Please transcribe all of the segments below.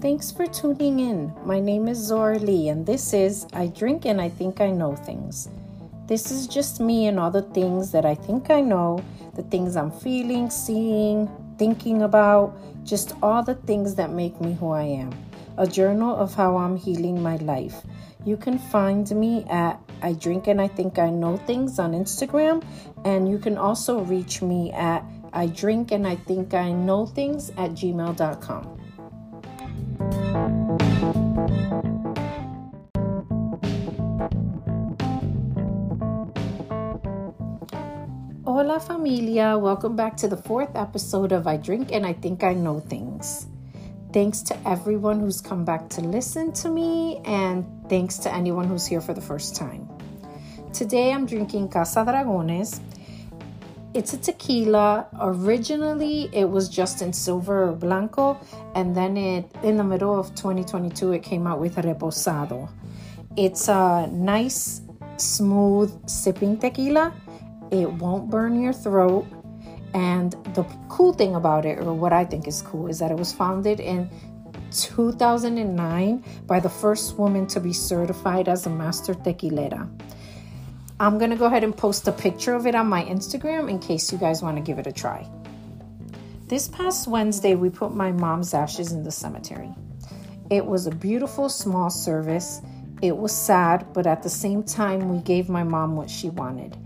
Thanks for tuning in. My name is Zora Lee, and this is I Drink and I Think I Know Things. This is just me and all the things that I think I know, the things I'm feeling, seeing, thinking about, just all the things that make me who I am. A journal of how I'm healing my life. You can find me at I Drink and I Think I Know Things on Instagram, and you can also reach me at I Drink and I Think I Know Things at gmail.com. Hola, familia. Welcome back to the fourth episode of I Drink and I Think I Know Things. Thanks to everyone who's come back to listen to me, and thanks to anyone who's here for the first time. Today I'm drinking Casa Dragones. It's a tequila. Originally, it was just in silver or blanco, and then it in the middle of 2022 it came out with reposado. It's a nice, smooth sipping tequila. It won't burn your throat and the cool thing about it, or what I think is cool, is that it was founded in 2009 by the first woman to be certified as a master tequilera. I'm to go ahead and post a picture of it on my Instagram in case you guys want to give it a try. This past Wednesday, we put my mom's ashes in the cemetery. It was a beautiful small service. It was sad, but at the same time, we gave my mom what she wanted.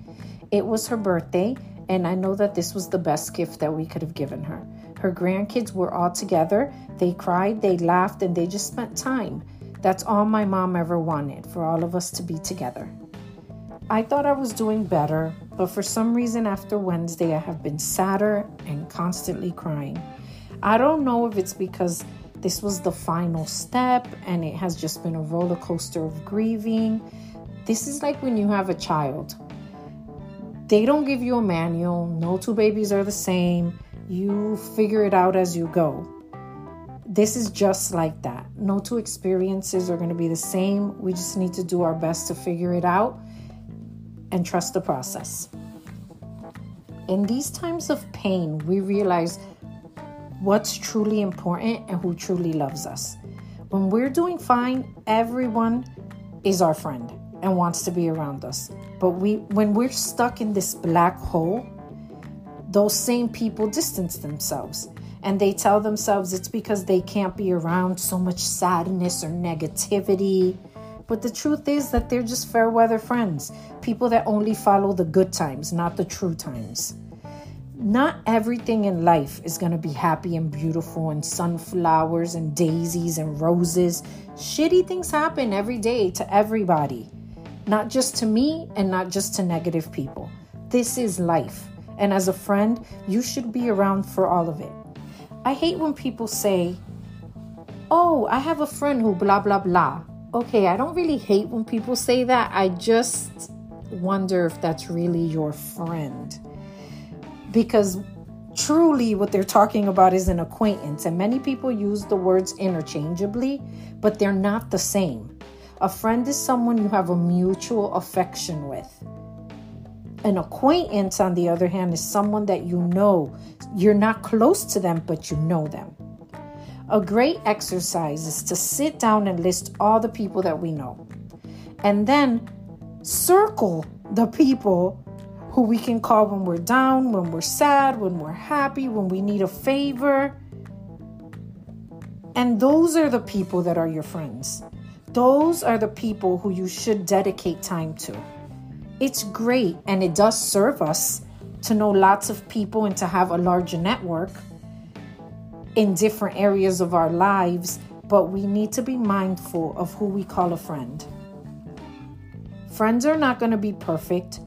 It was her birthday, and I know that this was the best gift that we could have given her. Her grandkids were all together. They cried, they laughed, and they just spent time. That's all my mom ever wanted for all of us to be together. I thought I was doing better, but for some reason after Wednesday, I have been sadder and constantly crying. I don't know if it's because this was the final step and it has just been a roller coaster of grieving. This is like when you have a child they don't give you a manual. No two babies are the same. You figure it out as you go. This is just like that. No two experiences are going to be the same. We just need to do our best to figure it out and trust the process. In these times of pain, we realize what's truly important and who truly loves us. When we're doing fine, everyone is our friend and wants to be around us. But we when we're stuck in this black hole, those same people distance themselves and they tell themselves it's because they can't be around so much sadness or negativity. But the truth is that they're just fair weather friends, people that only follow the good times, not the true times. Not everything in life is going to be happy and beautiful and sunflowers and daisies and roses. Shitty things happen every day to everybody not just to me and not just to negative people. This is life. And as a friend, you should be around for all of it. I hate when people say, Oh, I have a friend who blah, blah, blah. Okay, I don't really hate when people say that. I just wonder if that's really your friend. Because truly, what they're talking about is an acquaintance. And many people use the words interchangeably, but they're not the same. A friend is someone you have a mutual affection with. An acquaintance, on the other hand, is someone that you know. You're not close to them, but you know them. A great exercise is to sit down and list all the people that we know. And then circle the people who we can call when we're down, when we're sad, when we're happy, when we need a favor. And those are the people that are your friends. Those are the people who you should dedicate time to. It's great and it does serve us to know lots of people and to have a larger network in different areas of our lives, but we need to be mindful of who we call a friend. Friends are not going to be perfect.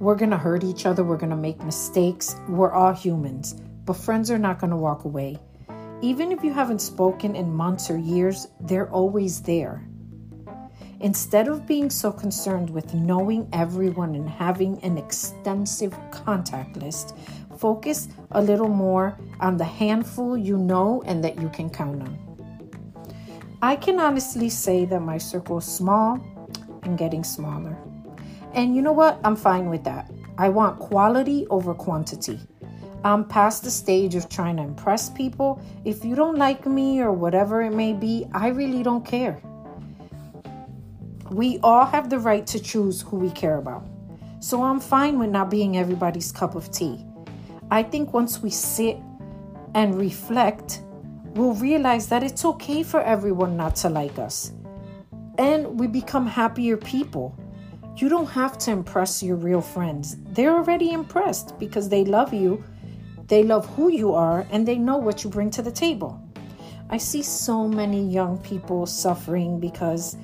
We're going to hurt each other. We're going to make mistakes. We're all humans, but friends are not going to walk away. Even if you haven't spoken in months or years, they're always there. Instead of being so concerned with knowing everyone and having an extensive contact list, focus a little more on the handful you know and that you can count on. I can honestly say that my circle is small and getting smaller. And you know what? I'm fine with that. I want quality over quantity. I'm past the stage of trying to impress people. If you don't like me or whatever it may be, I really don't care. We all have the right to choose who we care about. So I'm fine with not being everybody's cup of tea. I think once we sit and reflect, we'll realize that it's okay for everyone not to like us. And we become happier people. You don't have to impress your real friends. They're already impressed because they love you, they love who you are, and they know what you bring to the table. I see so many young people suffering because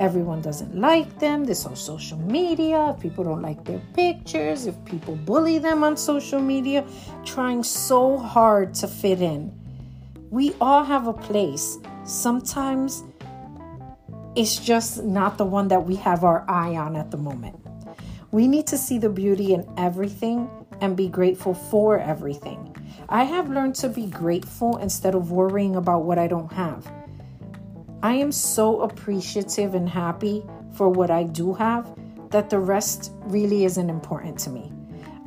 everyone doesn't like them. This on social media. If people don't like their pictures, if people bully them on social media, trying so hard to fit in. We all have a place. Sometimes it's just not the one that we have our eye on at the moment. We need to see the beauty in everything and be grateful for everything. I have learned to be grateful instead of worrying about what I don't have. I am so appreciative and happy for what I do have that the rest really isn't important to me.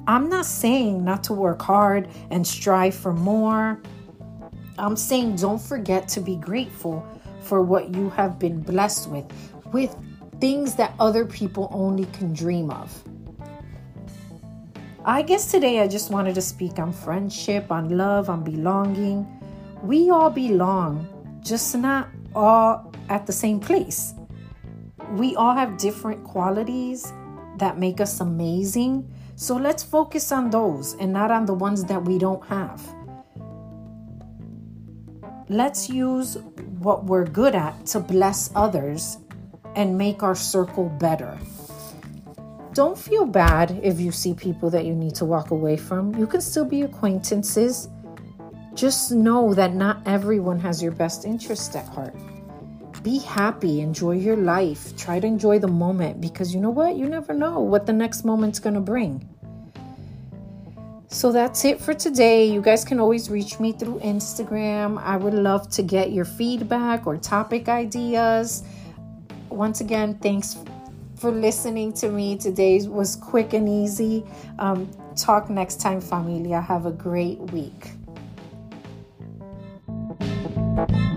I'm not saying not to work hard and strive for more. I'm saying don't forget to be grateful for what you have been blessed with, with things that other people only can dream of. I guess today I just wanted to speak on friendship, on love, on belonging. We all belong, just not all at the same place. We all have different qualities that make us amazing. So let's focus on those and not on the ones that we don't have. Let's use what we're good at to bless others and make our circle better. Don't feel bad if you see people that you need to walk away from. You can still be acquaintances. Just know that not everyone has your best interest at heart. Be happy, enjoy your life, try to enjoy the moment because you know what? You never know what the next moment's going to bring. So that's it for today. You guys can always reach me through Instagram. I would love to get your feedback or topic ideas. Once again, thanks for listening to me. Today was quick and easy. Um, talk next time, familia. Have a great week. Thank you.